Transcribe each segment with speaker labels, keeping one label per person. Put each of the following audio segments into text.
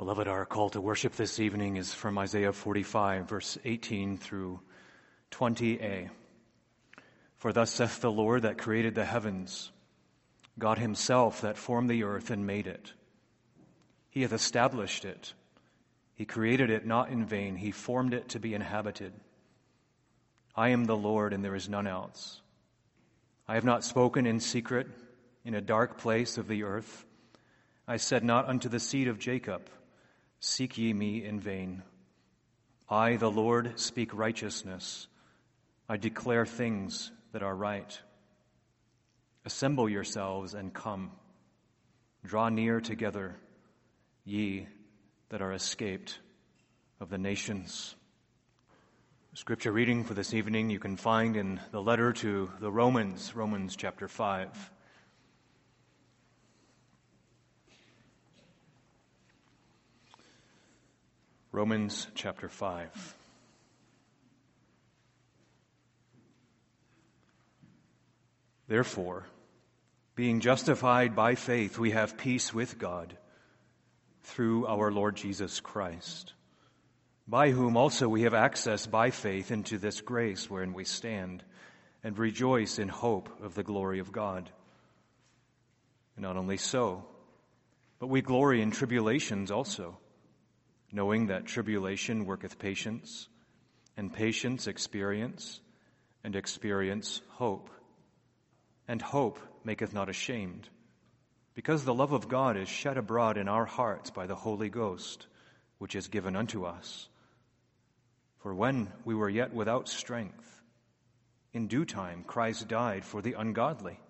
Speaker 1: Beloved, our call to worship this evening is from Isaiah 45, verse 18 through 20a. For thus saith the Lord that created the heavens, God Himself that formed the earth and made it. He hath established it. He created it not in vain, He formed it to be inhabited. I am the Lord, and there is none else. I have not spoken in secret in a dark place of the earth. I said not unto the seed of Jacob, Seek ye me in vain. I, the Lord, speak righteousness. I declare things that are right. Assemble yourselves and come. Draw near together, ye that are escaped of the nations. Scripture reading for this evening you can find in the letter to the Romans, Romans chapter 5. Romans chapter 5. Therefore, being justified by faith, we have peace with God through our Lord Jesus Christ, by whom also we have access by faith into this grace wherein we stand and rejoice in hope of the glory of God. And not only so, but we glory in tribulations also knowing that tribulation worketh patience, and patience experience, and experience hope. And hope maketh not ashamed, because the love of God is shed abroad in our hearts by the Holy Ghost, which is given unto us. For when we were yet without strength, in due time Christ died for the ungodly.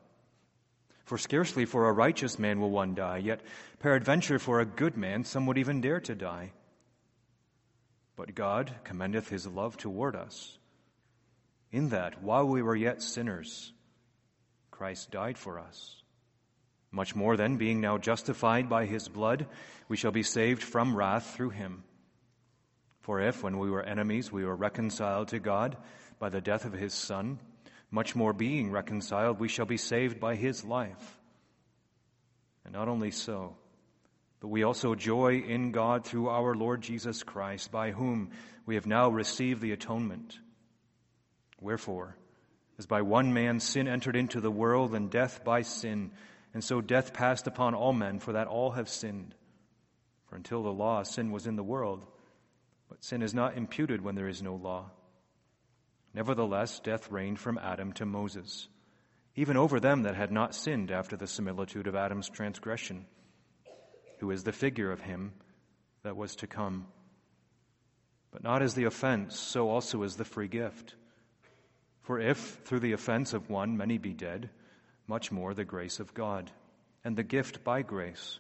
Speaker 1: For scarcely for a righteous man will one die, yet peradventure for a good man some would even dare to die. But God commendeth his love toward us, in that while we were yet sinners, Christ died for us. Much more then, being now justified by his blood, we shall be saved from wrath through him. For if, when we were enemies, we were reconciled to God by the death of his Son, much more being reconciled, we shall be saved by his life. And not only so, but we also joy in God through our Lord Jesus Christ, by whom we have now received the atonement. Wherefore, as by one man sin entered into the world, and death by sin, and so death passed upon all men, for that all have sinned. For until the law, sin was in the world, but sin is not imputed when there is no law. Nevertheless, death reigned from Adam to Moses, even over them that had not sinned after the similitude of Adam's transgression who is the figure of him that was to come. But not as the offense, so also is the free gift. For if, through the offense of one, many be dead, much more the grace of God, and the gift by grace,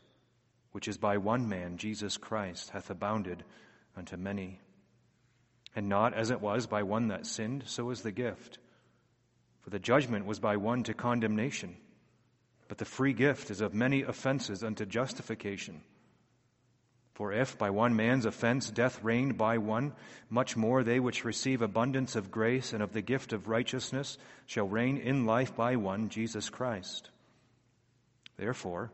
Speaker 1: which is by one man, Jesus Christ, hath abounded unto many. And not as it was by one that sinned, so is the gift. For the judgment was by one to condemnation but the free gift is of many offenses unto justification. For if by one man's offense death reigned by one, much more they which receive abundance of grace and of the gift of righteousness shall reign in life by one, Jesus Christ. Therefore,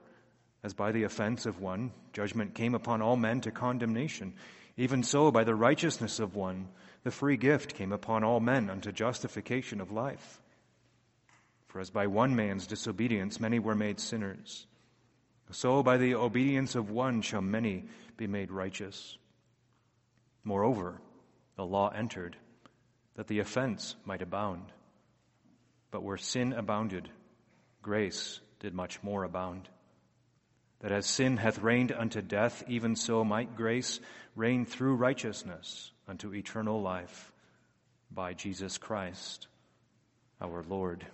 Speaker 1: as by the offense of one judgment came upon all men to condemnation, even so by the righteousness of one the free gift came upon all men unto justification of life. For as by one man's disobedience many were made sinners, so by the obedience of one shall many be made righteous. Moreover, the law entered that the offense might abound. But where sin abounded, grace did much more abound. That as sin hath reigned unto death, even so might grace reign through righteousness unto eternal life by Jesus Christ our Lord.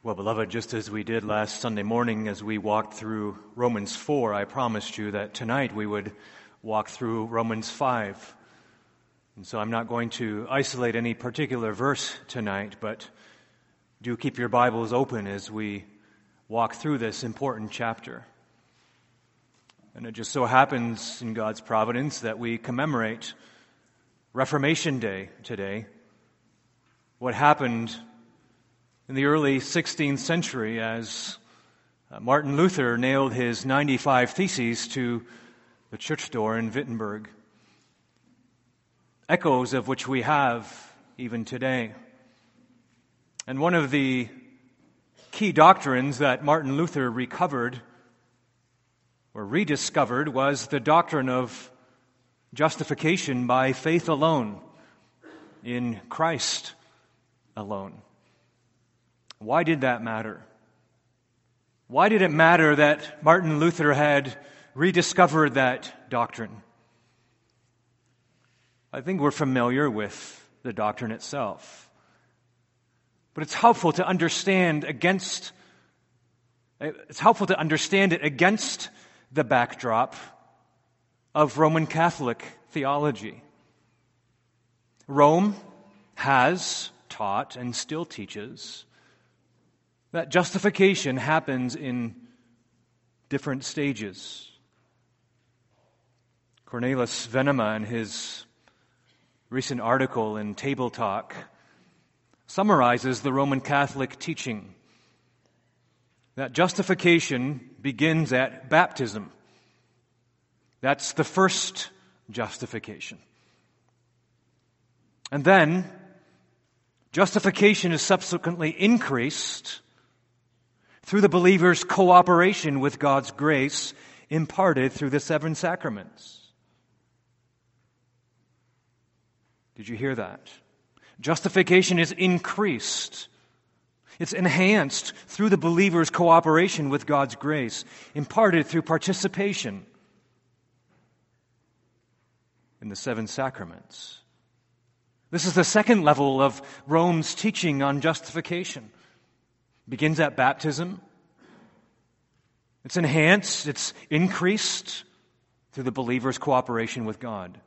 Speaker 1: Well, beloved, just as we did last Sunday morning as we walked through Romans 4, I promised you that tonight we would walk through Romans 5. And so I'm not going to isolate any particular verse tonight, but do keep your Bibles open as we walk through this important chapter. And it just so happens in God's providence that we commemorate Reformation Day today. What happened in the early 16th century as Uh, Martin Luther nailed his 95 Theses to the church door in Wittenberg, echoes of which we have even today. And one of the key doctrines that Martin Luther recovered or rediscovered was the doctrine of justification by faith alone, in Christ alone. Why did that matter? Why did it matter that Martin Luther had rediscovered that doctrine? I think we're familiar with the doctrine itself. But it's helpful to understand against, it's helpful to understand it against the backdrop of Roman Catholic theology. Rome has taught and still teaches that justification happens in different stages. Cornelius Venema, in his recent article in Table Talk, summarizes the Roman Catholic teaching that justification begins at baptism. That's the first justification. And then, justification is subsequently increased through the believer's cooperation with God's grace imparted through the seven sacraments. Did you hear that? Justification is increased. It's enhanced through the believer's cooperation with God's grace, imparted through participation in the seven sacraments. This is the second level of Rome's teaching on justification. Begins at baptism. It's enhanced, it's increased through the believer's cooperation with God.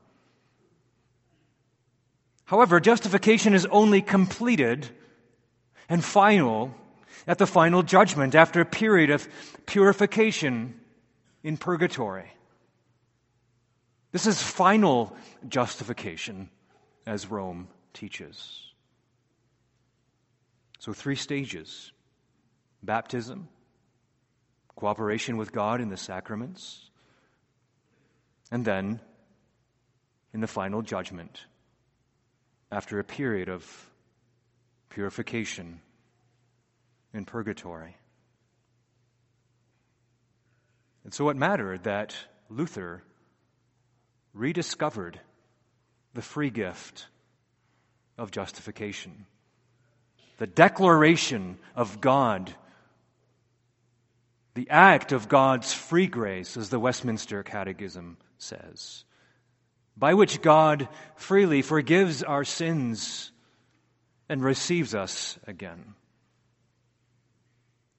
Speaker 1: However, justification is only completed and final at the final judgment after a period of purification in purgatory. This is final justification, as Rome teaches. So, three stages baptism, cooperation with God in the sacraments, and then in the final judgment, after a period of purification in purgatory. And so it mattered that Luther rediscovered the free gift of justification, the declaration of God, the act of God's free grace, as the Westminster Catechism says, by which God freely forgives our sins and receives us again.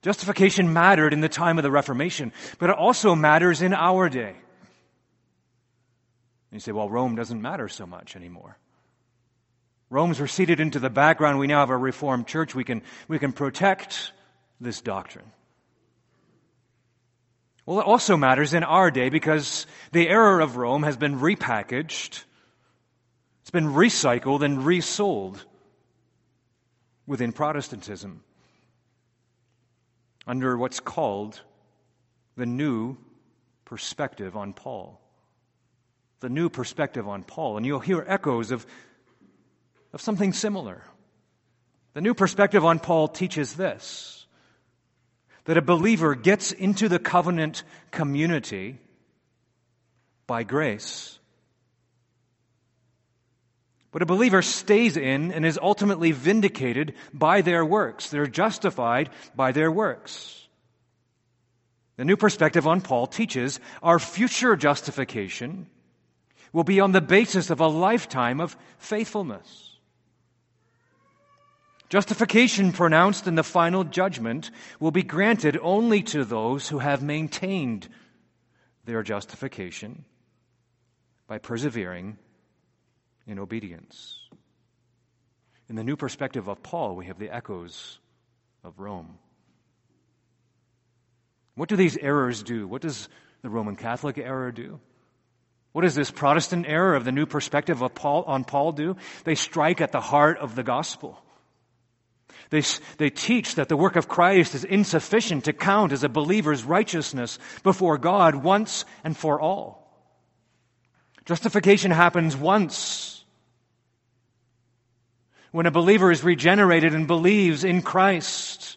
Speaker 1: Justification mattered in the time of the Reformation, but it also matters in our day. And you say, well, Rome doesn't matter so much anymore. Rome's receded into the background. We now have a Reformed church. We can, we can protect this doctrine. Well, it also matters in our day because the error of Rome has been repackaged, it's been recycled and resold within Protestantism under what's called the new perspective on Paul. The new perspective on Paul, and you'll hear echoes of, of something similar. The new perspective on Paul teaches this that a believer gets into the covenant community by grace. But a believer stays in and is ultimately vindicated by their works. They're justified by their works. The new perspective on Paul teaches our future justification will be on the basis of a lifetime of faithfulness. Justification pronounced in the final judgment will be granted only to those who have maintained their justification by persevering in obedience. In the new perspective of Paul, we have the echoes of Rome. What do these errors do? What does the Roman Catholic error do? What does this Protestant error of the new perspective of Paul, on Paul do? They strike at the heart of the gospel. They, they teach that the work of Christ is insufficient to count as a believer's righteousness before God once and for all. Justification happens once. When a believer is regenerated and believes in Christ,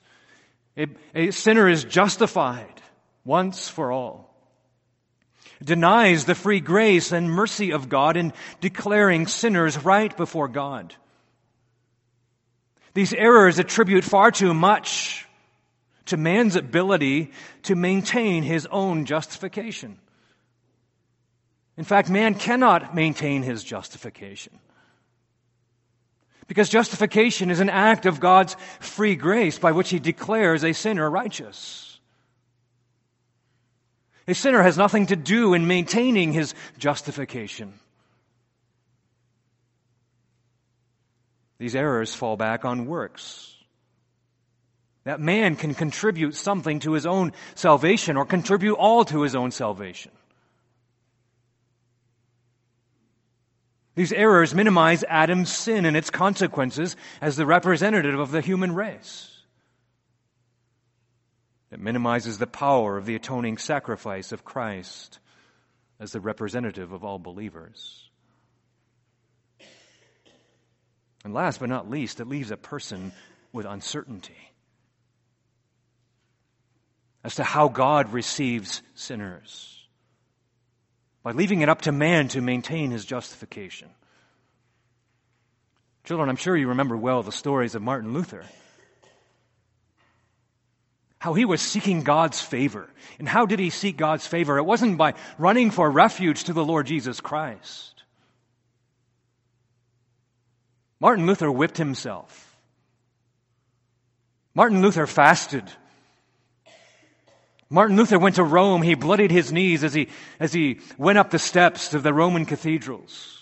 Speaker 1: a, a sinner is justified once for all. Denies the free grace and mercy of God in declaring sinners right before God. These errors attribute far too much to man's ability to maintain his own justification. In fact, man cannot maintain his justification. Because justification is an act of God's free grace by which he declares a sinner righteous. A sinner has nothing to do in maintaining his justification. These errors fall back on works. That man can contribute something to his own salvation or contribute all to his own salvation. These errors minimize Adam's sin and its consequences as the representative of the human race. It minimizes the power of the atoning sacrifice of Christ as the representative of all believers. And last but not least, it leaves a person with uncertainty as to how God receives sinners by leaving it up to man to maintain his justification. Children, I'm sure you remember well the stories of Martin Luther. How he was seeking God's favor. And how did he seek God's favor? It wasn't by running for refuge to the Lord Jesus Christ. Martin Luther whipped himself. Martin Luther fasted. Martin Luther went to Rome. He bloodied his knees as he, as he went up the steps of the Roman cathedrals.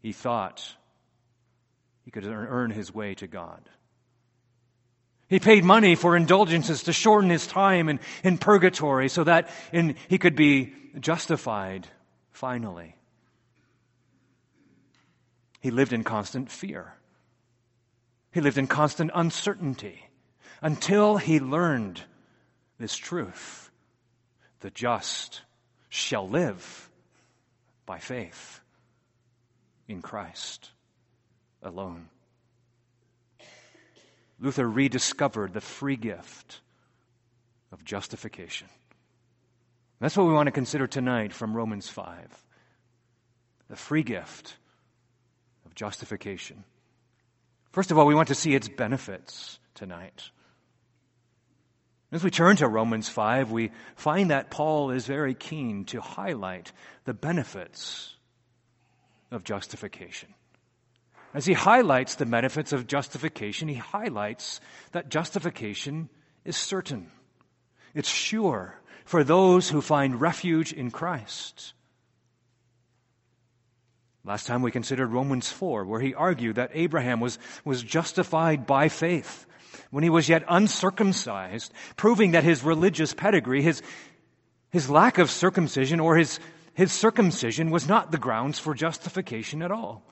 Speaker 1: He thought he could earn his way to God. He paid money for indulgences to shorten his time in, in purgatory so that in, he could be justified finally. He lived in constant fear. He lived in constant uncertainty until he learned this truth. The just shall live by faith in Christ alone. Luther rediscovered the free gift of justification. That's what we want to consider tonight from Romans 5. The free gift justification. First of all, we want to see its benefits tonight. As we turn to Romans 5, we find that Paul is very keen to highlight the benefits of justification. As he highlights the benefits of justification, he highlights that justification is certain. It's sure for those who find refuge in Christ. Last time we considered Romans 4, where he argued that Abraham was, was justified by faith when he was yet uncircumcised, proving that his religious pedigree, his, his lack of circumcision or his, his circumcision was not the grounds for justification at all.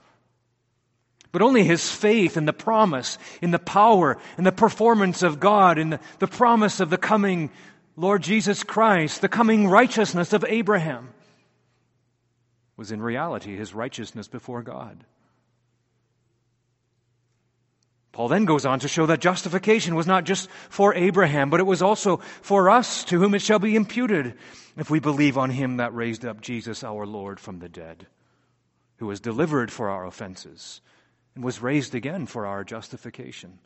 Speaker 1: But only his faith in the promise, in the power, in the performance of God, in the, the promise of the coming Lord Jesus Christ, the coming righteousness of Abraham, was in reality his righteousness before God. Paul then goes on to show that justification was not just for Abraham, but it was also for us to whom it shall be imputed if we believe on him that raised up Jesus our Lord from the dead, who was delivered for our offenses and was raised again for our justification.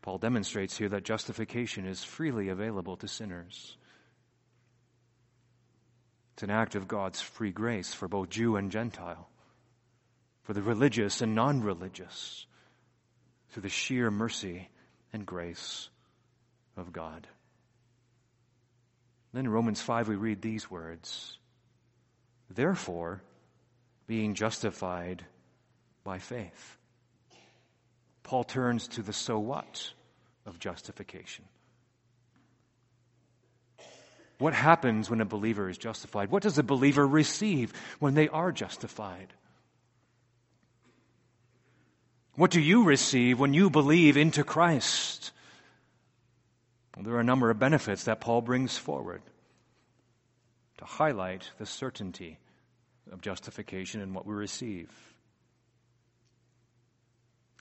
Speaker 1: Paul demonstrates here that justification is freely available to sinners. It's an act of God's free grace for both Jew and Gentile for the religious and non religious through the sheer mercy and grace of God. Then in Romans 5, we read these words Therefore, being justified by faith. Paul turns to the so what of justification. What happens when a believer is justified? What does a believer receive when they are justified? What do you receive when you believe into Christ? Well, there are a number of benefits that Paul brings forward to highlight the certainty of justification and what we receive.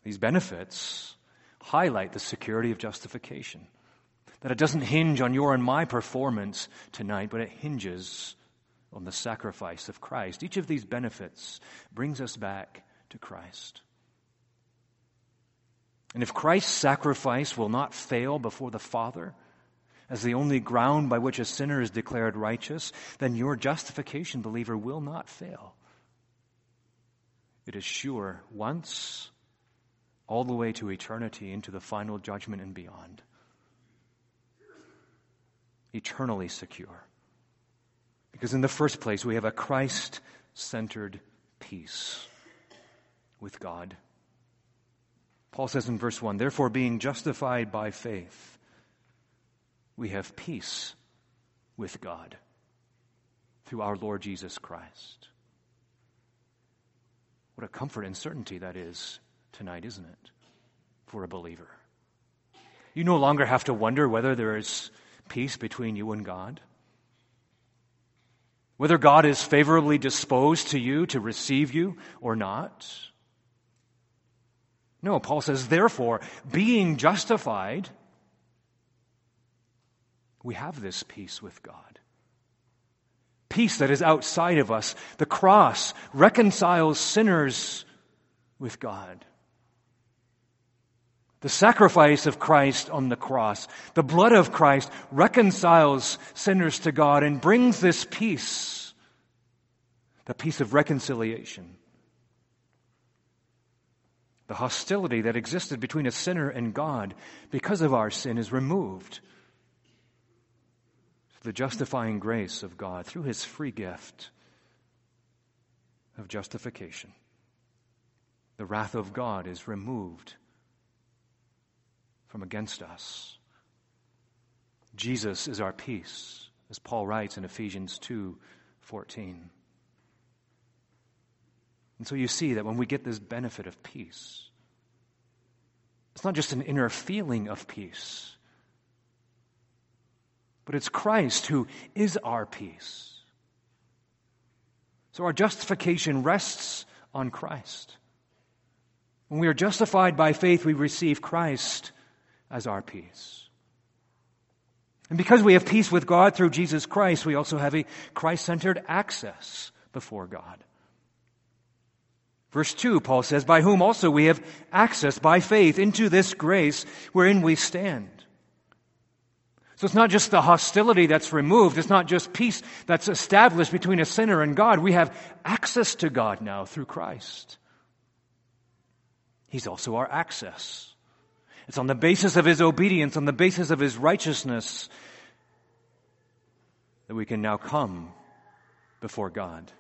Speaker 1: These benefits highlight the security of justification. That it doesn't hinge on your and my performance tonight, but it hinges on the sacrifice of Christ. Each of these benefits brings us back to Christ. And if Christ's sacrifice will not fail before the Father as the only ground by which a sinner is declared righteous, then your justification, believer, will not fail. It is sure once, all the way to eternity, into the final judgment and beyond. Eternally secure. Because in the first place, we have a Christ centered peace with God. Paul says in verse 1 Therefore, being justified by faith, we have peace with God through our Lord Jesus Christ. What a comfort and certainty that is tonight, isn't it, for a believer? You no longer have to wonder whether there is peace between you and God. Whether God is favorably disposed to you to receive you or not. No, Paul says, therefore, being justified, we have this peace with God. Peace that is outside of us. The cross reconciles sinners with God. The sacrifice of Christ on the cross, the blood of Christ reconciles sinners to God and brings this peace, the peace of reconciliation. The hostility that existed between a sinner and God because of our sin is removed. The justifying grace of God through his free gift of justification. The wrath of God is removed from against us. Jesus is our peace, as Paul writes in Ephesians 2 14. And so you see that when we get this benefit of peace, it's not just an inner feeling of peace, but it's Christ who is our peace. So our justification rests on Christ. When we are justified by faith, we receive Christ as our peace. And because we have peace with God through Jesus Christ, we also have a Christ centered access before God. Verse 2, Paul says, By whom also we have access by faith into this grace wherein we stand. So it's not just the hostility that's removed. It's not just peace that's established between a sinner and God. We have access to God now through Christ. He's also our access. It's on the basis of his obedience, on the basis of his righteousness, that we can now come before God.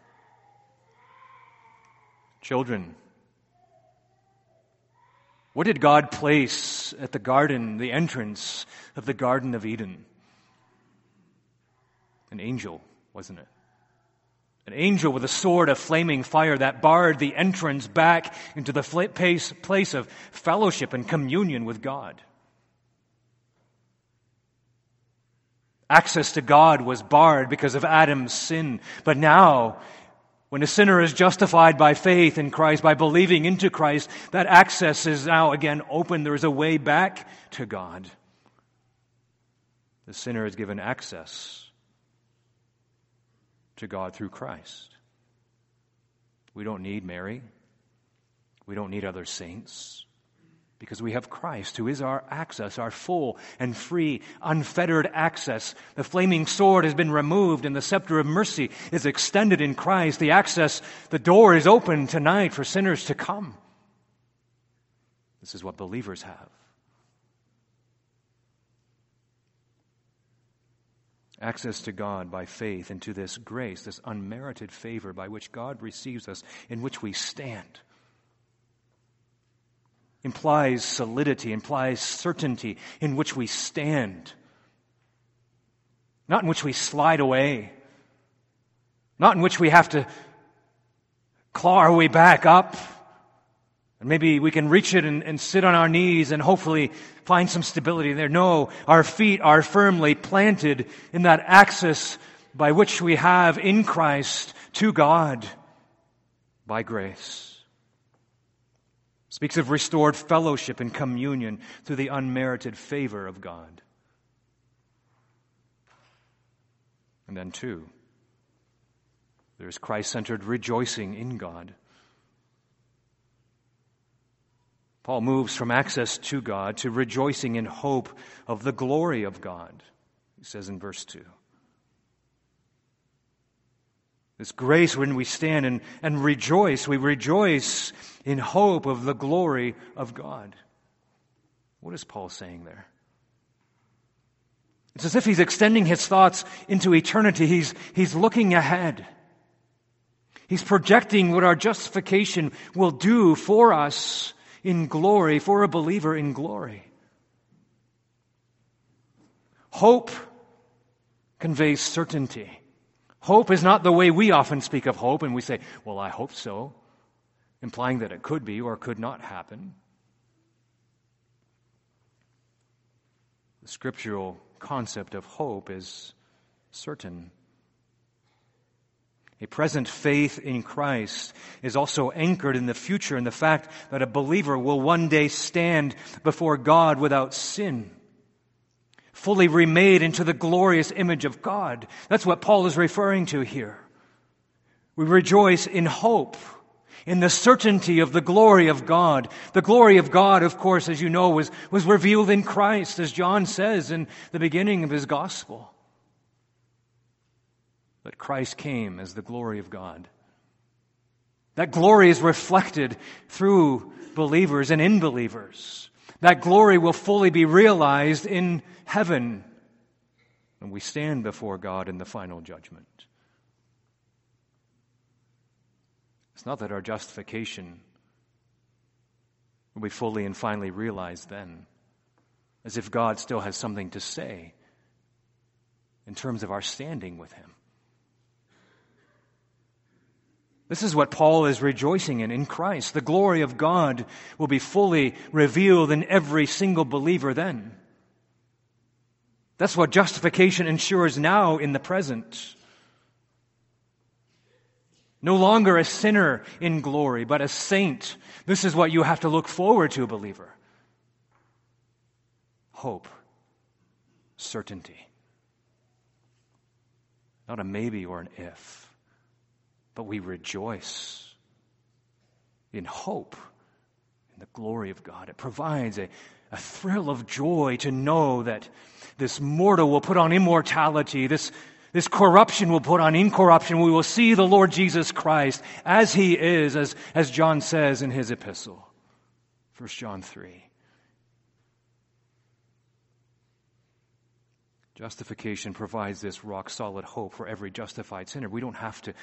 Speaker 1: Children, what did God place at the garden, the entrance of the Garden of Eden? An angel, wasn't it? An angel with a sword of flaming fire that barred the entrance back into the place of fellowship and communion with God. Access to God was barred because of Adam's sin. But now, when a sinner is justified by faith in Christ, by believing into Christ, that access is now again open. There is a way back to God. The sinner is given access to God through Christ. We don't need Mary. We don't need other saints because we have Christ who is our access, our full and free, unfettered access. The flaming sword has been removed and the scepter of mercy is extended in Christ. The access, the door is open tonight for sinners to come. This is what believers have. Access to God by faith into this grace, this unmerited favor by which God receives us, in which we stand. Implies solidity, implies certainty in which we stand. Not in which we slide away. Not in which we have to claw our way back up And maybe we can reach it and, and sit on our knees and hopefully find some stability there. No, our feet are firmly planted in that axis by which we have in Christ to God by grace. Speaks of restored fellowship and communion through the unmerited favor of God. And then, two, there's Christ centered rejoicing in God. Paul moves from access to God to rejoicing in hope of the glory of God, he says in verse 2. This grace when we stand and, and rejoice, we rejoice in hope of the glory of God. What is Paul saying there? It's as if he's extending his thoughts into eternity. He's, he's looking ahead. He's projecting what our justification will do for us in glory, for a believer in glory. Hope conveys certainty. Hope is not the way we often speak of hope, and we say, Well, I hope so, implying that it could be or could not happen. The scriptural concept of hope is certain. A present faith in Christ is also anchored in the future in the fact that a believer will one day stand before God without sin, fully remade into the glorious image of God. That's what Paul is referring to here. We rejoice in hope, in the certainty of the glory of God. The glory of God, of course, as you know, was, was revealed in Christ, as John says in the beginning of his gospel that Christ came as the glory of God. That glory is reflected through believers and in believers. That glory will fully be realized in heaven when we stand before God in the final judgment. It's not that our justification will be fully and finally realized then, as if God still has something to say in terms of our standing with Him. This is what Paul is rejoicing in, in Christ. The glory of God will be fully revealed in every single believer then. That's what justification ensures now in the present. No longer a sinner in glory, but a saint. This is what you have to look forward to, believer. Hope. Certainty. Not a maybe or an if but we rejoice in hope in the glory of God. It provides a, a thrill of joy to know that this mortal will put on immortality, this, this corruption will put on incorruption. We will see the Lord Jesus Christ as he is, as, as John says in his epistle. 1 John 3. Justification provides this rock solid hope for every justified sinner. We don't have to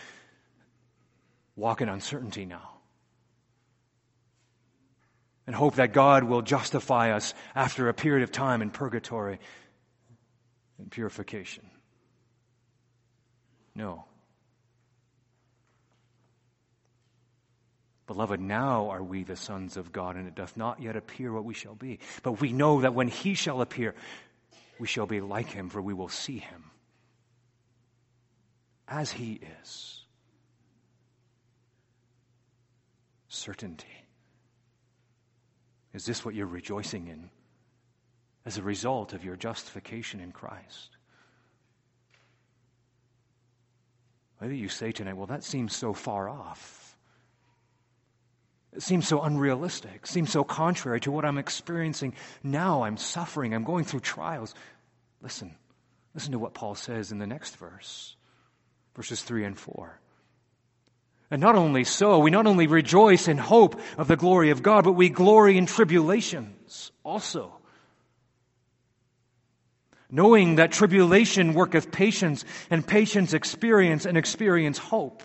Speaker 1: walk in uncertainty now. And hope that God will justify us after a period of time in purgatory and purification. No. Beloved, now are we the sons of God, and it doth not yet appear what we shall be. But we know that when he shall appear, we shall be like him, for we will see him as he is. Certainty. Is this what you're rejoicing in as a result of your justification in Christ? Maybe you say tonight, well, that seems so far off. It seems so unrealistic, it seems so contrary to what I'm experiencing now. I'm suffering, I'm going through trials. Listen, listen to what Paul says in the next verse, verses 3 and 4. And not only so, we not only rejoice in hope of the glory of God, but we glory in tribulations also. Knowing that tribulation worketh patience, and patience experience, and experience hope.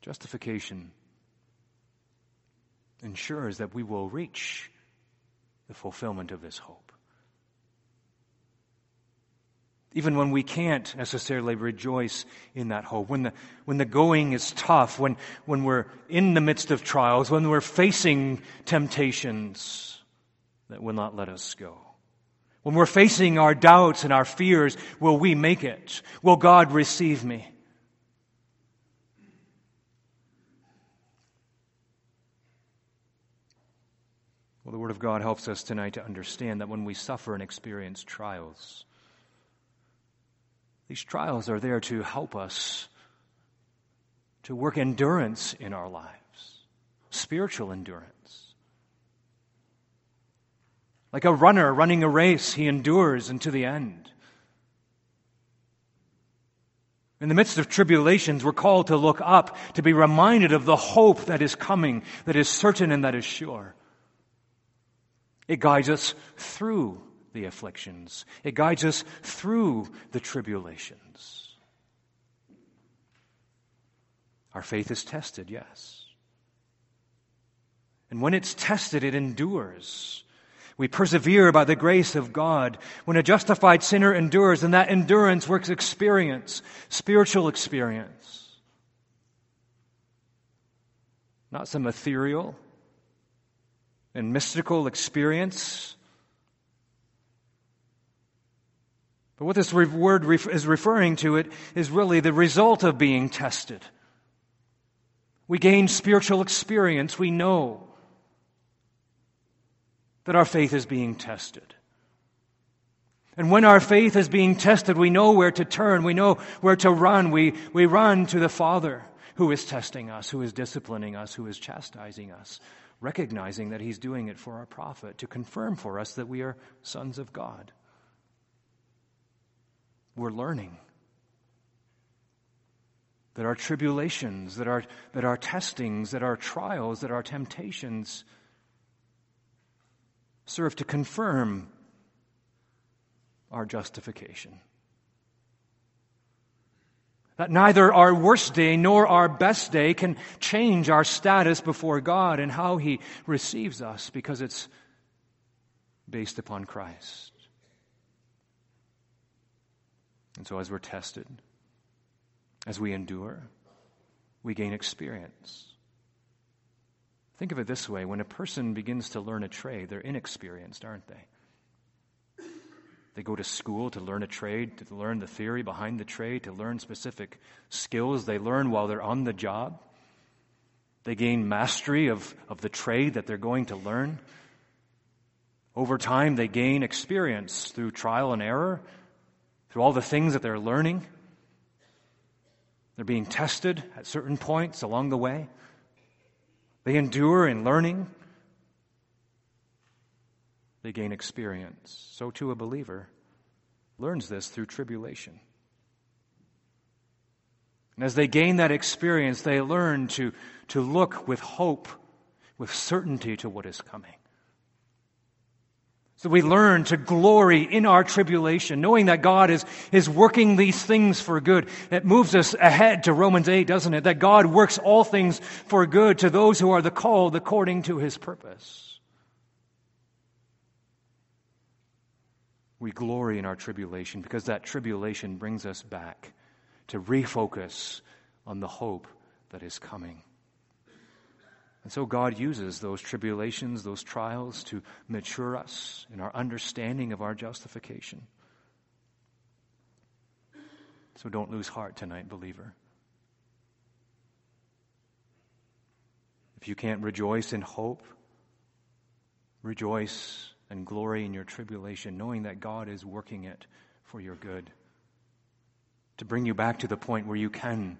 Speaker 1: Justification ensures that we will reach the fulfillment of this hope. Even when we can't necessarily rejoice in that hope, when the, when the going is tough, when, when we're in the midst of trials, when we're facing temptations that will not let us go. When we're facing our doubts and our fears, will we make it? Will God receive me? Well, the Word of God helps us tonight to understand that when we suffer and experience trials, these trials are there to help us to work endurance in our lives, spiritual endurance. Like a runner running a race, he endures unto the end. In the midst of tribulations, we're called to look up, to be reminded of the hope that is coming, that is certain and that is sure. It guides us through the afflictions. It guides us through the tribulations. Our faith is tested, yes. And when it's tested, it endures. We persevere by the grace of God. When a justified sinner endures, and that endurance works experience, spiritual experience. Not some ethereal and mystical experience, But what this word is referring to it is really the result of being tested. We gain spiritual experience. We know that our faith is being tested. And when our faith is being tested, we know where to turn. We know where to run. We, we run to the Father who is testing us, who is disciplining us, who is chastising us, recognizing that He's doing it for our profit, to confirm for us that we are sons of God we're learning. That our tribulations, that our, that our testings, that our trials, that our temptations serve to confirm our justification. That neither our worst day nor our best day can change our status before God and how He receives us because it's based upon Christ. And so, as we're tested, as we endure, we gain experience. Think of it this way when a person begins to learn a trade, they're inexperienced, aren't they? They go to school to learn a trade, to learn the theory behind the trade, to learn specific skills they learn while they're on the job. They gain mastery of, of the trade that they're going to learn. Over time, they gain experience through trial and error through all the things that they're learning. They're being tested at certain points along the way. They endure in learning. They gain experience. So too a believer learns this through tribulation. And as they gain that experience, they learn to, to look with hope, with certainty to what is coming. So we learn to glory in our tribulation, knowing that God is, is working these things for good. It moves us ahead to Romans 8, doesn't it? That God works all things for good to those who are the called according to his purpose. We glory in our tribulation because that tribulation brings us back to refocus on the hope that is coming. And so God uses those tribulations, those trials to mature us in our understanding of our justification. So don't lose heart tonight, believer. If you can't rejoice in hope, rejoice and glory in your tribulation, knowing that God is working it for your good. To bring you back to the point where you can,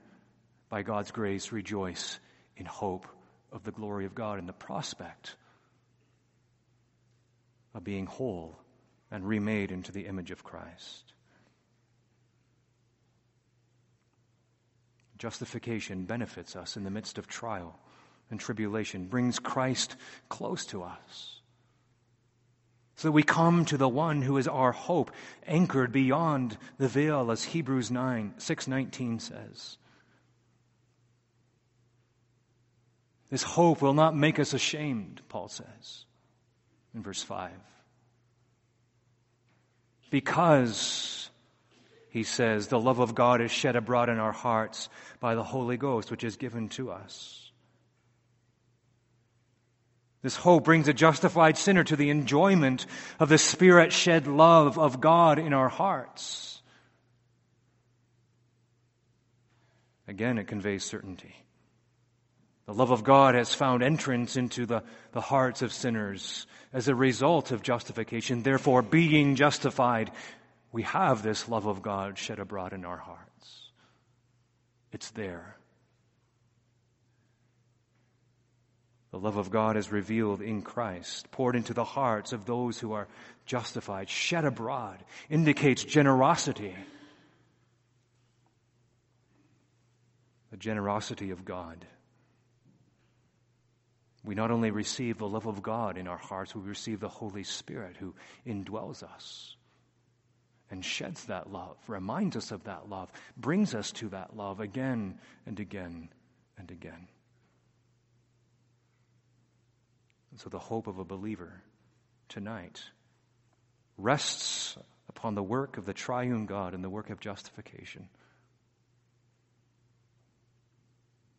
Speaker 1: by God's grace, rejoice in hope of the glory of God and the prospect of being whole and remade into the image of Christ. Justification benefits us in the midst of trial and tribulation, brings Christ close to us. So that we come to the one who is our hope, anchored beyond the veil, as Hebrews 9, 619 says. This hope will not make us ashamed, Paul says in verse 5. Because he says, the love of God is shed abroad in our hearts by the Holy Ghost, which is given to us. This hope brings a justified sinner to the enjoyment of the Spirit shed love of God in our hearts. Again, it conveys certainty. The love of God has found entrance into the, the hearts of sinners as a result of justification. Therefore, being justified, we have this love of God shed abroad in our hearts. It's there. The love of God is revealed in Christ, poured into the hearts of those who are justified, shed abroad, indicates generosity. The generosity of God. We not only receive the love of God in our hearts, we receive the Holy Spirit who indwells us and sheds that love, reminds us of that love, brings us to that love again and again and again. And so the hope of a believer tonight rests upon the work of the triune God and the work of justification.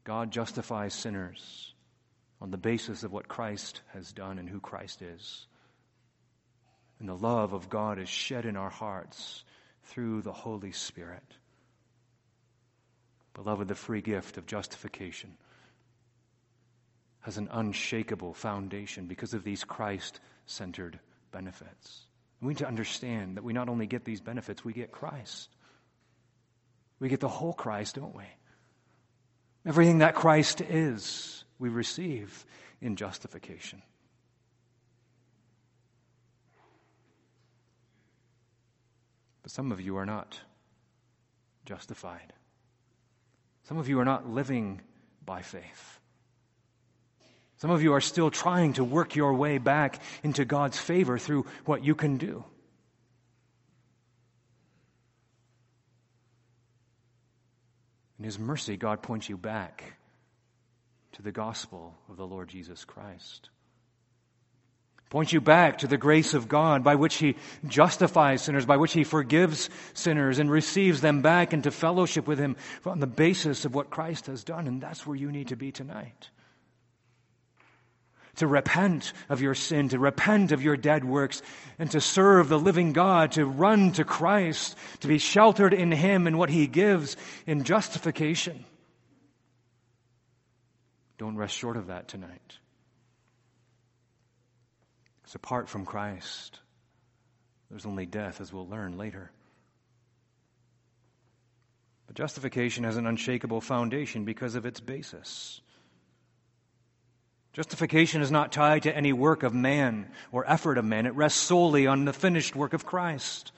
Speaker 1: God justifies sinners on the basis of what Christ has done and who Christ is. And the love of God is shed in our hearts through the Holy Spirit. Beloved, the free gift of justification has an unshakable foundation because of these Christ centered benefits. We need to understand that we not only get these benefits, we get Christ. We get the whole Christ, don't we? Everything that Christ is, we receive in justification. But some of you are not justified. Some of you are not living by faith. Some of you are still trying to work your way back into God's favor through what you can do. In His mercy, God points you back to the gospel of the Lord Jesus Christ. Points you back to the grace of God by which He justifies sinners, by which He forgives sinners and receives them back into fellowship with Him on the basis of what Christ has done. And that's where you need to be tonight to repent of your sin, to repent of your dead works, and to serve the living God, to run to Christ, to be sheltered in Him and what He gives in justification. Don't rest short of that tonight. Because apart from Christ, there's only death, as we'll learn later. But justification has an unshakable foundation because of its basis. Justification is not tied to any work of man or effort of man. It rests solely on the finished work of Christ.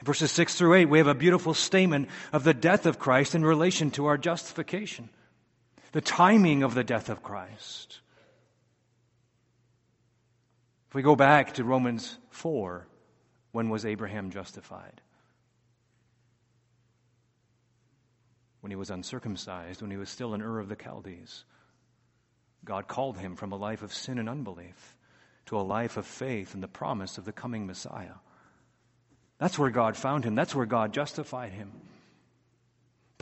Speaker 1: In verses 6 through 8, we have a beautiful statement of the death of Christ in relation to our justification, the timing of the death of Christ. If we go back to Romans 4, when was Abraham justified? When he was uncircumcised, when he was still in Ur of the Chaldees. God called him from a life of sin and unbelief to a life of faith in the promise of the coming Messiah. That's where God found him. That's where God justified him.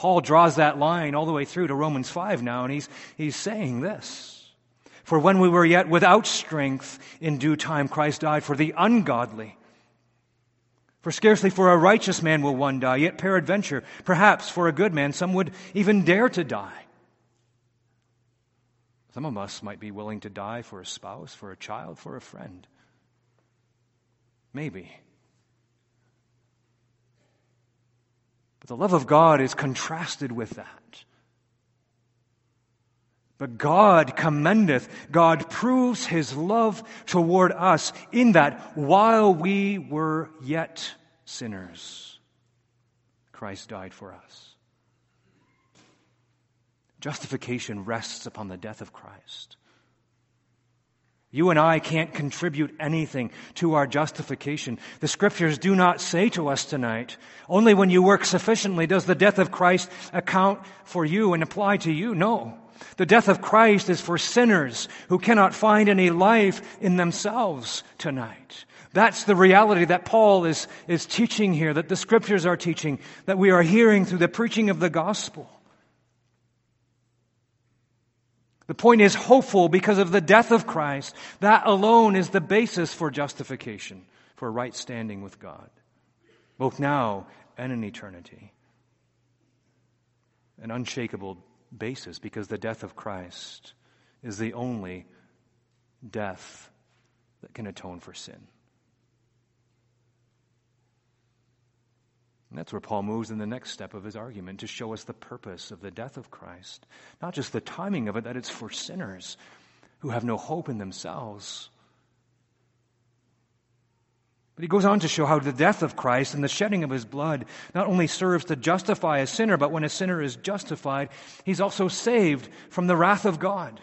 Speaker 1: Paul draws that line all the way through to Romans 5 now, and he's, he's saying this. For when we were yet without strength, in due time Christ died for the ungodly. For scarcely for a righteous man will one die, yet peradventure, perhaps for a good man, some would even dare to die. Some of us might be willing to die for a spouse, for a child, for a friend. Maybe. But the love of God is contrasted with that. But God commendeth, God proves his love toward us in that while we were yet sinners, Christ died for us. Justification rests upon the death of Christ. You and I can't contribute anything to our justification. The scriptures do not say to us tonight, only when you work sufficiently does the death of Christ account for you and apply to you. No. The death of Christ is for sinners who cannot find any life in themselves tonight. That's the reality that Paul is, is teaching here, that the scriptures are teaching, that we are hearing through the preaching of the gospel. The point is hopeful because of the death of Christ. That alone is the basis for justification, for right standing with God, both now and in eternity. An unshakable basis because the death of Christ is the only death that can atone for sin. And that's where Paul moves in the next step of his argument to show us the purpose of the death of Christ. Not just the timing of it, that it's for sinners who have no hope in themselves. But he goes on to show how the death of Christ and the shedding of his blood not only serves to justify a sinner, but when a sinner is justified, he's also saved from the wrath of God.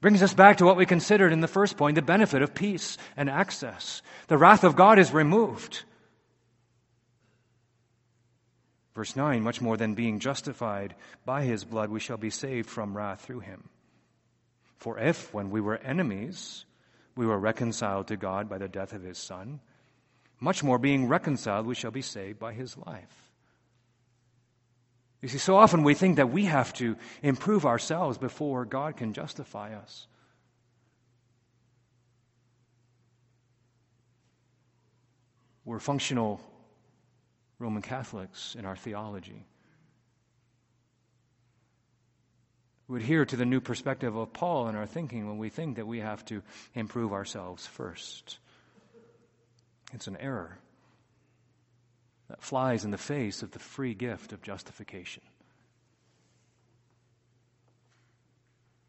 Speaker 1: Brings us back to what we considered in the first point the benefit of peace and access. The wrath of God is removed. Verse 9, much more than being justified by his blood, we shall be saved from wrath through him. For if, when we were enemies, we were reconciled to God by the death of his Son, much more being reconciled, we shall be saved by his life. You see, so often we think that we have to improve ourselves before God can justify us. We're functional Roman Catholics in our theology. We adhere to the new perspective of Paul in our thinking when we think that we have to improve ourselves first. It's an error that flies in the face of the free gift of justification.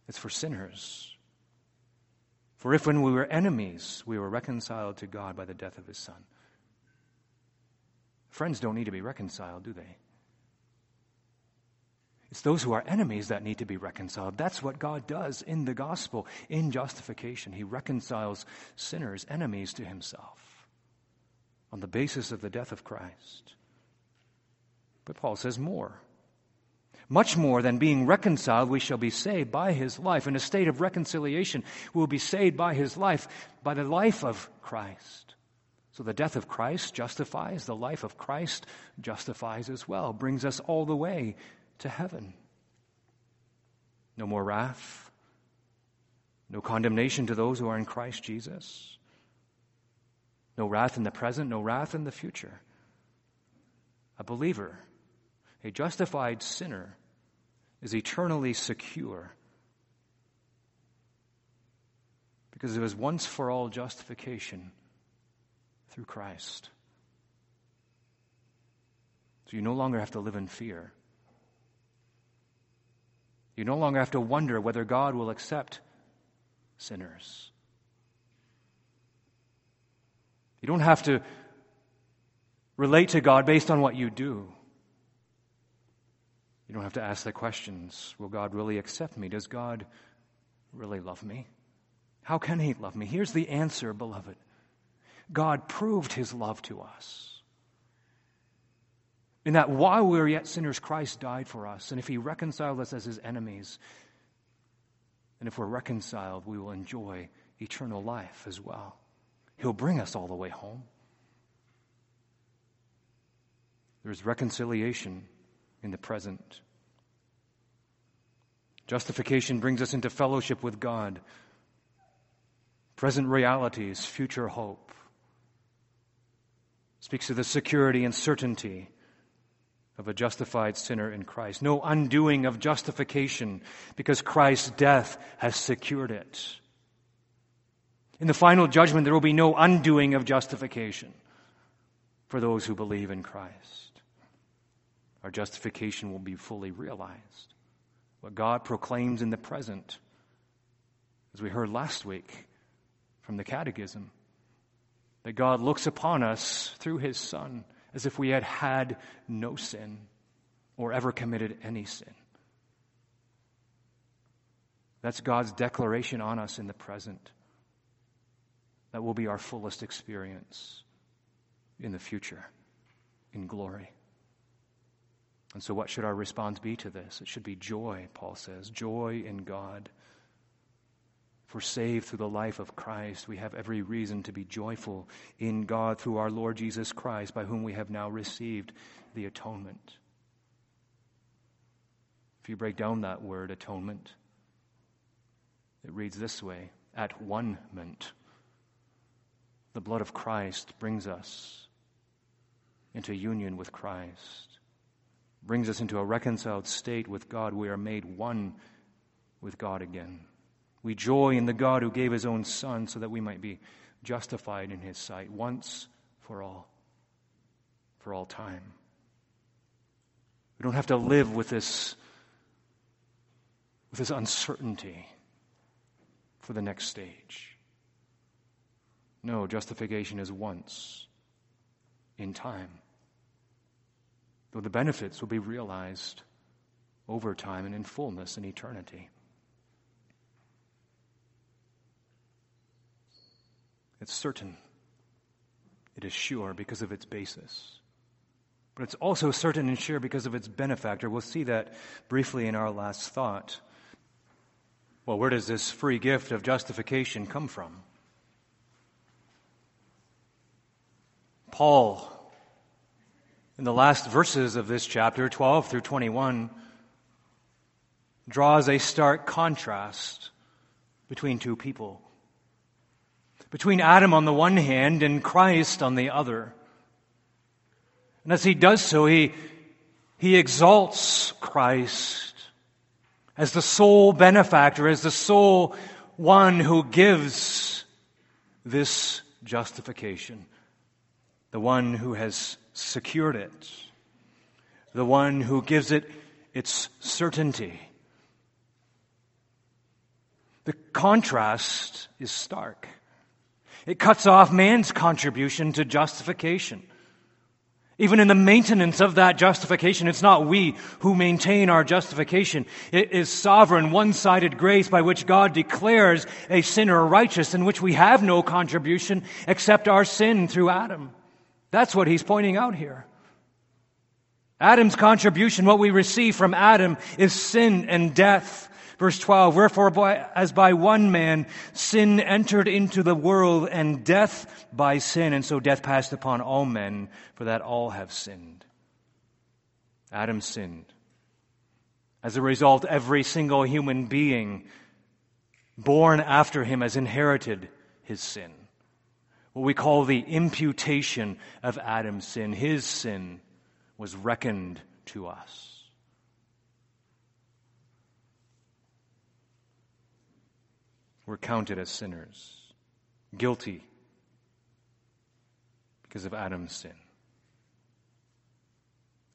Speaker 1: It's for sinners. For if when we were enemies, we were reconciled to God by the death of his Son. Friends don't need to be reconciled, do they? It's those who are enemies that need to be reconciled. That's what God does in the gospel, in justification. He reconciles sinners, enemies to himself on the basis of the death of Christ. But Paul says more. Much more than being reconciled, we shall be saved by his life. In a state of reconciliation, we will be saved by his life, by the life of Christ. So the death of Christ justifies, the life of Christ justifies as well, brings us all the way to heaven. No more wrath, no condemnation to those who are in Christ Jesus. No wrath in the present, no wrath in the future. A believer, a justified sinner, is eternally secure because of his once for all justification through Christ. So you no longer have to live in fear. You no longer have to wonder whether God will accept sinners. You don't have to relate to God based on what you do. You don't have to ask the questions Will God really accept me? Does God really love me? How can He love me? Here's the answer, beloved God proved his love to us. In that while we were yet sinners, Christ died for us. And if he reconciled us as his enemies, and if we're reconciled, we will enjoy eternal life as well. He'll bring us all the way home. There's reconciliation in the present. Justification brings us into fellowship with God. Present realities, future hope speaks of the security and certainty of a justified sinner in Christ. No undoing of justification because Christ's death has secured it. In the final judgment, there will be no undoing of justification for those who believe in Christ. Our justification will be fully realized. What God proclaims in the present, as we heard last week from the Catechism, that God looks upon us through his Son as if we had had no sin or ever committed any sin. That's God's declaration on us in the present. That will be our fullest experience in the future, in glory. And so, what should our response be to this? It should be joy, Paul says joy in God We're saved through the life of Christ, we have every reason to be joyful in God through our Lord Jesus Christ, by whom we have now received the atonement. If you break down that word, atonement, it reads this way at one ment. The blood of Christ brings us into union with Christ, brings us into a reconciled state with God. We are made one with God again. We joy in the God who gave his own Son so that we might be justified in his sight once for all, for all time. We don't have to live with this, with this uncertainty for the next stage. No, justification is once in time. Though the benefits will be realized over time and in fullness in eternity. It's certain. It is sure because of its basis. But it's also certain and sure because of its benefactor. We'll see that briefly in our last thought. Well, where does this free gift of justification come from? Paul, in the last verses of this chapter, 12 through 21, draws a stark contrast between two people between Adam on the one hand and Christ on the other. And as he does so, he, he exalts Christ as the sole benefactor, as the sole one who gives this justification, the one who has secured it, the one who gives it its certainty. The contrast is stark. It cuts off man's contribution to justification. Even in the maintenance of that justification, it's not we who maintain our justification. It is sovereign, one-sided grace by which God declares a sinner righteous in which we have no contribution except our sin through Adam. That's what he's pointing out here. Adam's contribution, what we receive from Adam, is sin and death. Verse 12, wherefore by, as by one man sin entered into the world and death by sin, and so death passed upon all men, for that all have sinned. Adam sinned. As a result, every single human being born after him has inherited his sin. What we call the imputation of Adam's sin. His sin was reckoned to us. We're counted as sinners, guilty because of Adam's sin.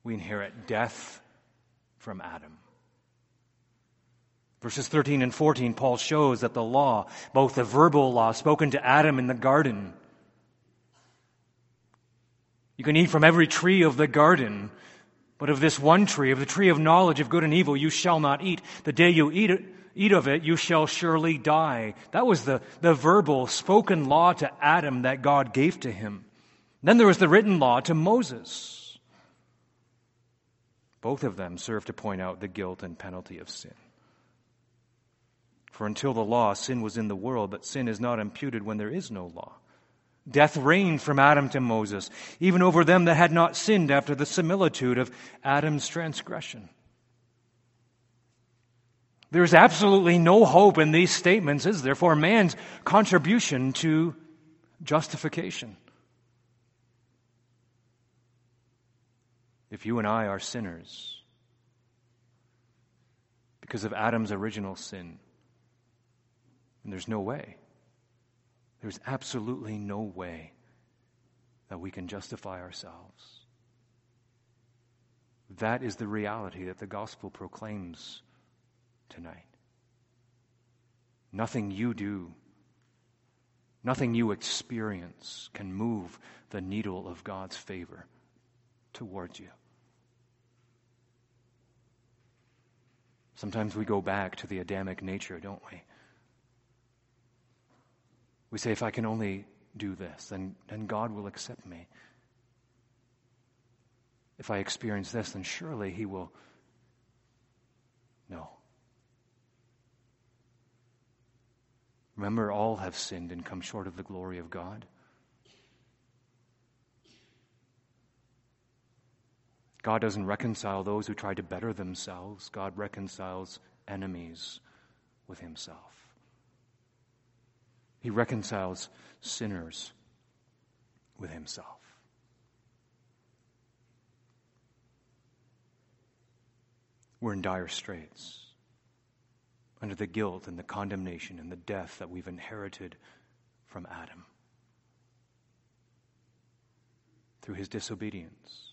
Speaker 1: We inherit death from Adam. Verses 13 and 14, Paul shows that the law, both the verbal law spoken to Adam in the garden, you can eat from every tree of the garden, but of this one tree, of the tree of knowledge of good and evil, you shall not eat. The day you eat it, eat of it, you shall surely die. That was the, the verbal, spoken law to Adam that God gave to him. Then there was the written law to Moses. Both of them serve to point out the guilt and penalty of sin. For until the law, sin was in the world, but sin is not imputed when there is no law. Death reigned from Adam to Moses, even over them that had not sinned after the similitude of Adam's transgression. There's absolutely no hope in these statements, is there, for man's contribution to justification? If you and I are sinners because of Adam's original sin, and there's no way, there's absolutely no way that we can justify ourselves. That is the reality that the gospel proclaims tonight. Nothing you do, nothing you experience can move the needle of God's favor towards you. Sometimes we go back to the Adamic nature, don't we? We say, if I can only do this, then, then God will accept me. If I experience this, then surely He will. No. Remember, all have sinned and come short of the glory of God. God doesn't reconcile those who try to better themselves, God reconciles enemies with Himself. He reconciles sinners with Himself. We're in dire straits under the guilt and the condemnation and the death that we've inherited from Adam through his disobedience.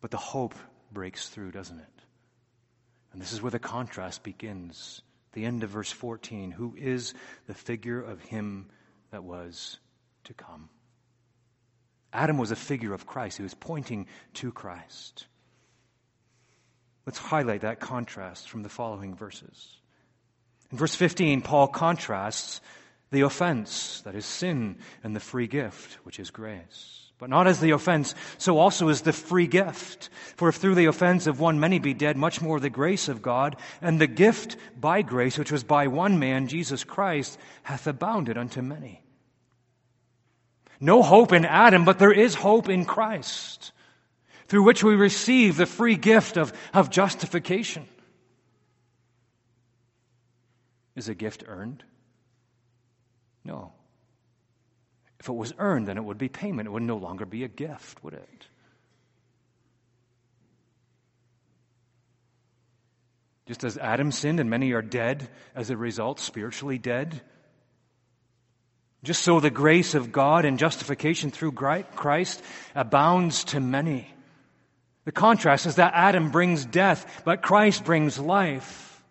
Speaker 1: But the hope breaks through, doesn't it? And this is where the contrast begins. The end of verse 14 Who is the figure of him that was to come? Adam was a figure of Christ. He was pointing to Christ. Let's highlight that contrast from the following verses. In verse 15, Paul contrasts the offense, that is sin, and the free gift, which is grace. But not as the offense, so also is the free gift. For if through the offense of one many be dead, much more the grace of God and the gift by grace, which was by one man, Jesus Christ, hath abounded unto many. No hope in Adam, but there is hope in Christ, through which we receive the free gift of, of justification. Is a gift earned? No. If it was earned, then it would be payment. It would no longer be a gift, would it? Just as Adam sinned and many are dead as a result, spiritually dead, just so the grace of God and justification through Christ abounds to many. The contrast is that Adam brings death, but Christ brings life.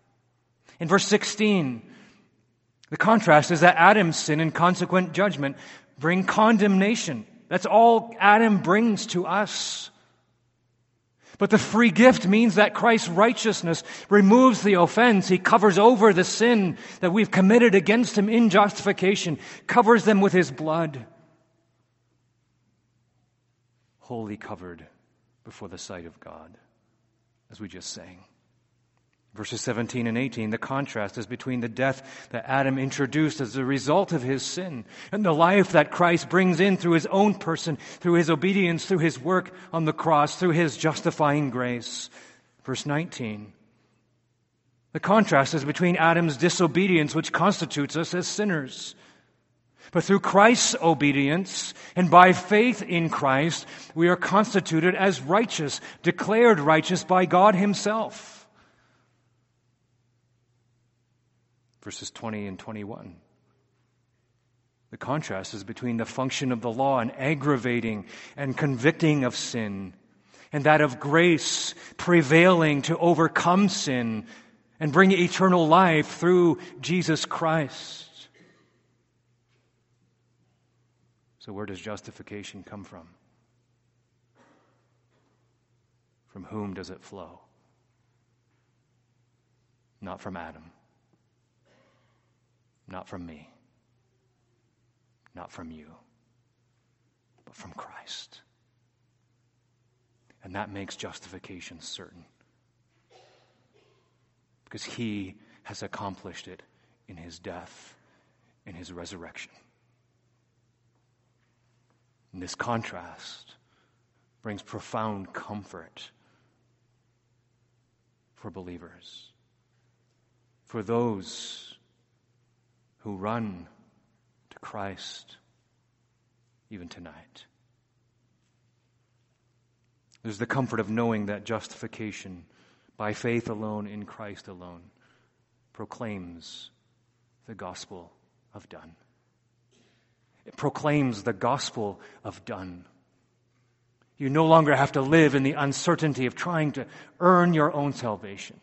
Speaker 1: In verse 16, the contrast is that Adam's sin and consequent judgment bring condemnation. That's all Adam brings to us. But the free gift means that Christ's righteousness removes the offense. He covers over the sin that we've committed against him in justification, covers them with his blood. Wholly covered before the sight of God, as we just sang. Verses 17 and 18, the contrast is between the death that Adam introduced as a result of his sin and the life that Christ brings in through his own person, through his obedience, through his work on the cross, through his justifying grace. Verse 19, the contrast is between Adam's disobedience, which constitutes us as sinners. But through Christ's obedience and by faith in Christ, we are constituted as righteous, declared righteous by God Himself. verses 20 and 21. The contrast is between the function of the law and aggravating and convicting of sin, and that of grace prevailing to overcome sin and bring eternal life through Jesus Christ. So, where does justification come from? From whom does it flow? Not from Adam. Not from me, not from you, but from Christ. And that makes justification certain. Because he has accomplished it in his death, in his resurrection. And this contrast brings profound comfort for believers, for those who run to Christ even tonight. There's the comfort of knowing that justification by faith alone in Christ alone proclaims the gospel of done. It proclaims the gospel of done. You no longer have to live in the uncertainty of trying to earn your own salvation.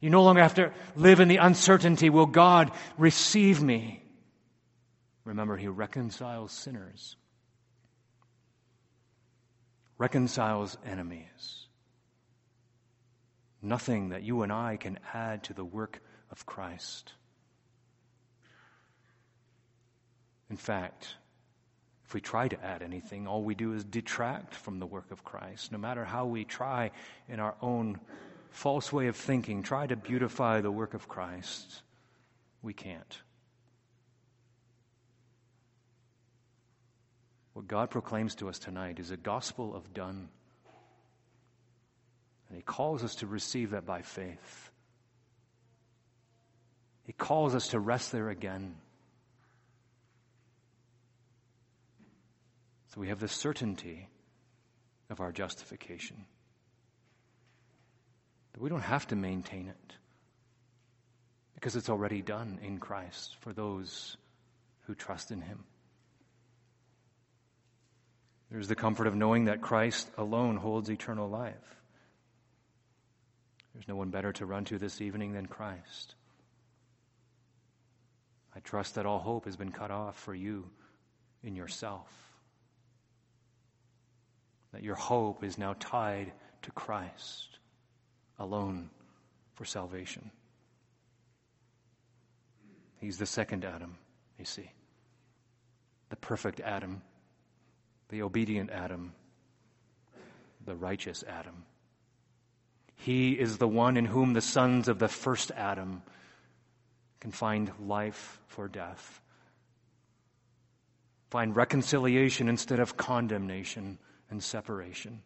Speaker 1: You no longer have to live in the uncertainty will God receive me? Remember, He reconciles sinners, reconciles enemies. Nothing that you and I can add to the work of Christ. In fact, if we try to add anything, all we do is detract from the work of Christ, no matter how we try in our own false way of thinking try to beautify the work of Christ, we can't. What God proclaims to us tonight is a gospel of done. And He calls us to receive that by faith. He calls us to rest there again. So we have the certainty of our justification. That we don't have to maintain it because it's already done in Christ for those who trust in Him. There's the comfort of knowing that Christ alone holds eternal life. There's no one better to run to this evening than Christ. I trust that all hope has been cut off for you in yourself that your hope is now tied to Christ alone for salvation. He's the second Adam, you see. The perfect Adam, the obedient Adam, the righteous Adam. He is the one in whom the sons of the first Adam can find life for death, find reconciliation instead of condemnation and separation.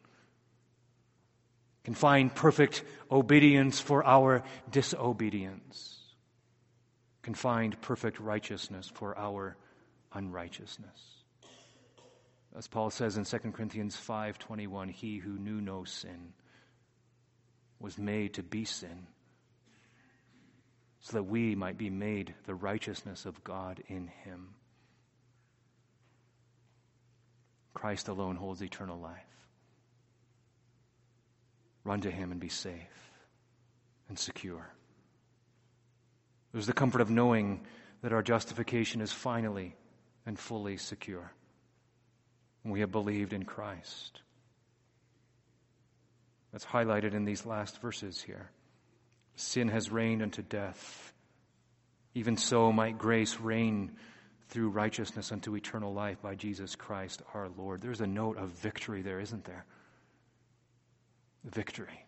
Speaker 1: Can find perfect obedience for our disobedience. Can find perfect righteousness for our unrighteousness. As Paul says in 2 Corinthians 5:21, he who knew no sin was made to be sin so that we might be made the righteousness of God in him. Christ alone holds eternal life. Run to him and be safe and secure. There's the comfort of knowing that our justification is finally and fully secure. We have believed in Christ. That's highlighted in these last verses here. Sin has reigned unto death. Even so might grace reign through righteousness unto eternal life by Jesus Christ our Lord. There's a note of victory there, isn't there? Victory.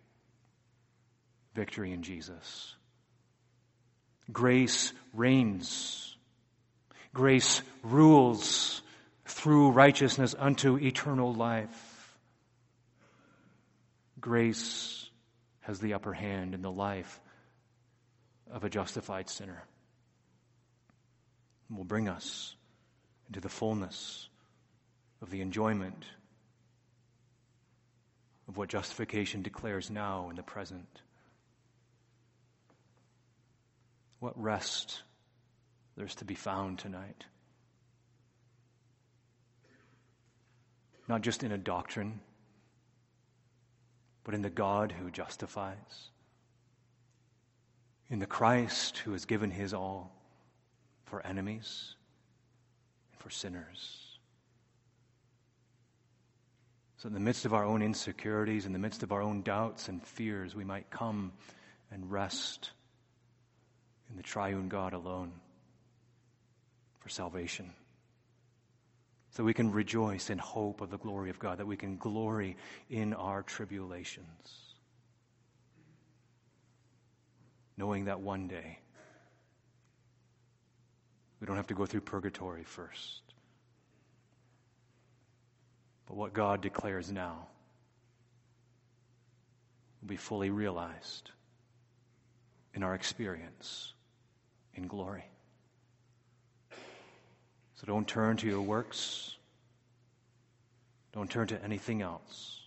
Speaker 1: Victory in Jesus. Grace reigns. Grace rules through righteousness unto eternal life. Grace has the upper hand in the life of a justified sinner will bring us into the fullness of the enjoyment of what justification declares now in the present. What rest there's to be found tonight. Not just in a doctrine, but in the God who justifies, in the Christ who has given his all for enemies and for sinners. So, in the midst of our own insecurities, in the midst of our own doubts and fears, we might come and rest in the triune God alone for salvation. So we can rejoice in hope of the glory of God, that we can glory in our tribulations, knowing that one day we don't have to go through purgatory first. But what God declares now will be fully realized in our experience in glory. So don't turn to your works. Don't turn to anything else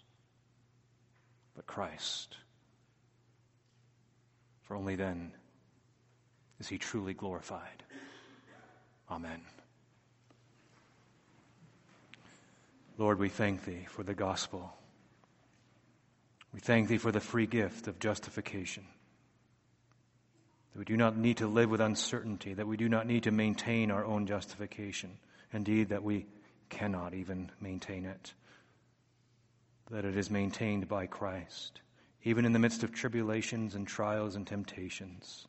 Speaker 1: but Christ. For only then is he truly glorified. Amen. Lord, we thank Thee for the gospel. We thank Thee for the free gift of justification. That we do not need to live with uncertainty, that we do not need to maintain our own justification. Indeed, that we cannot even maintain it. That it is maintained by Christ, even in the midst of tribulations and trials and temptations.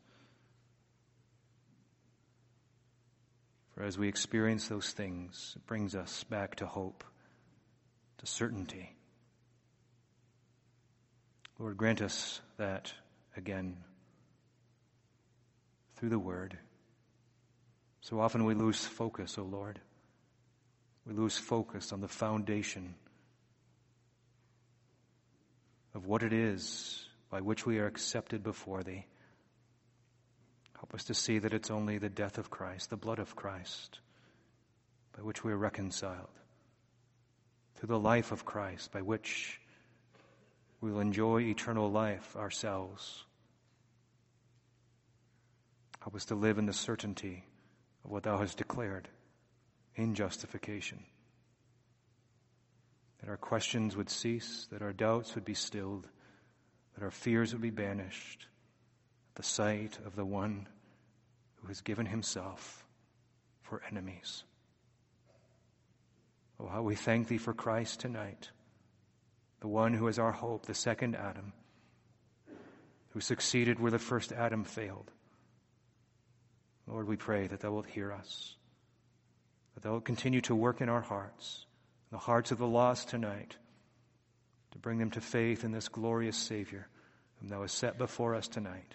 Speaker 1: For as we experience those things, it brings us back to hope, to certainty. Lord, grant us that again through the Word. So often we lose focus, O oh Lord. We lose focus on the foundation of what it is by which we are accepted before Thee. Help us to see that it's only the death of Christ, the blood of Christ, by which we are reconciled, through the life of Christ, by which we will enjoy eternal life ourselves. Help us to live in the certainty of what Thou hast declared in justification. That our questions would cease, that our doubts would be stilled, that our fears would be banished the sight of the one who has given himself for enemies. Oh, how we thank Thee for Christ tonight the one who is our hope, the second Adam, who succeeded where the first Adam failed. Lord, we pray that thou wilt hear us, that thou wilt continue to work in our hearts, in the hearts of the lost tonight, to bring them to faith in this glorious Savior whom thou hast set before us tonight.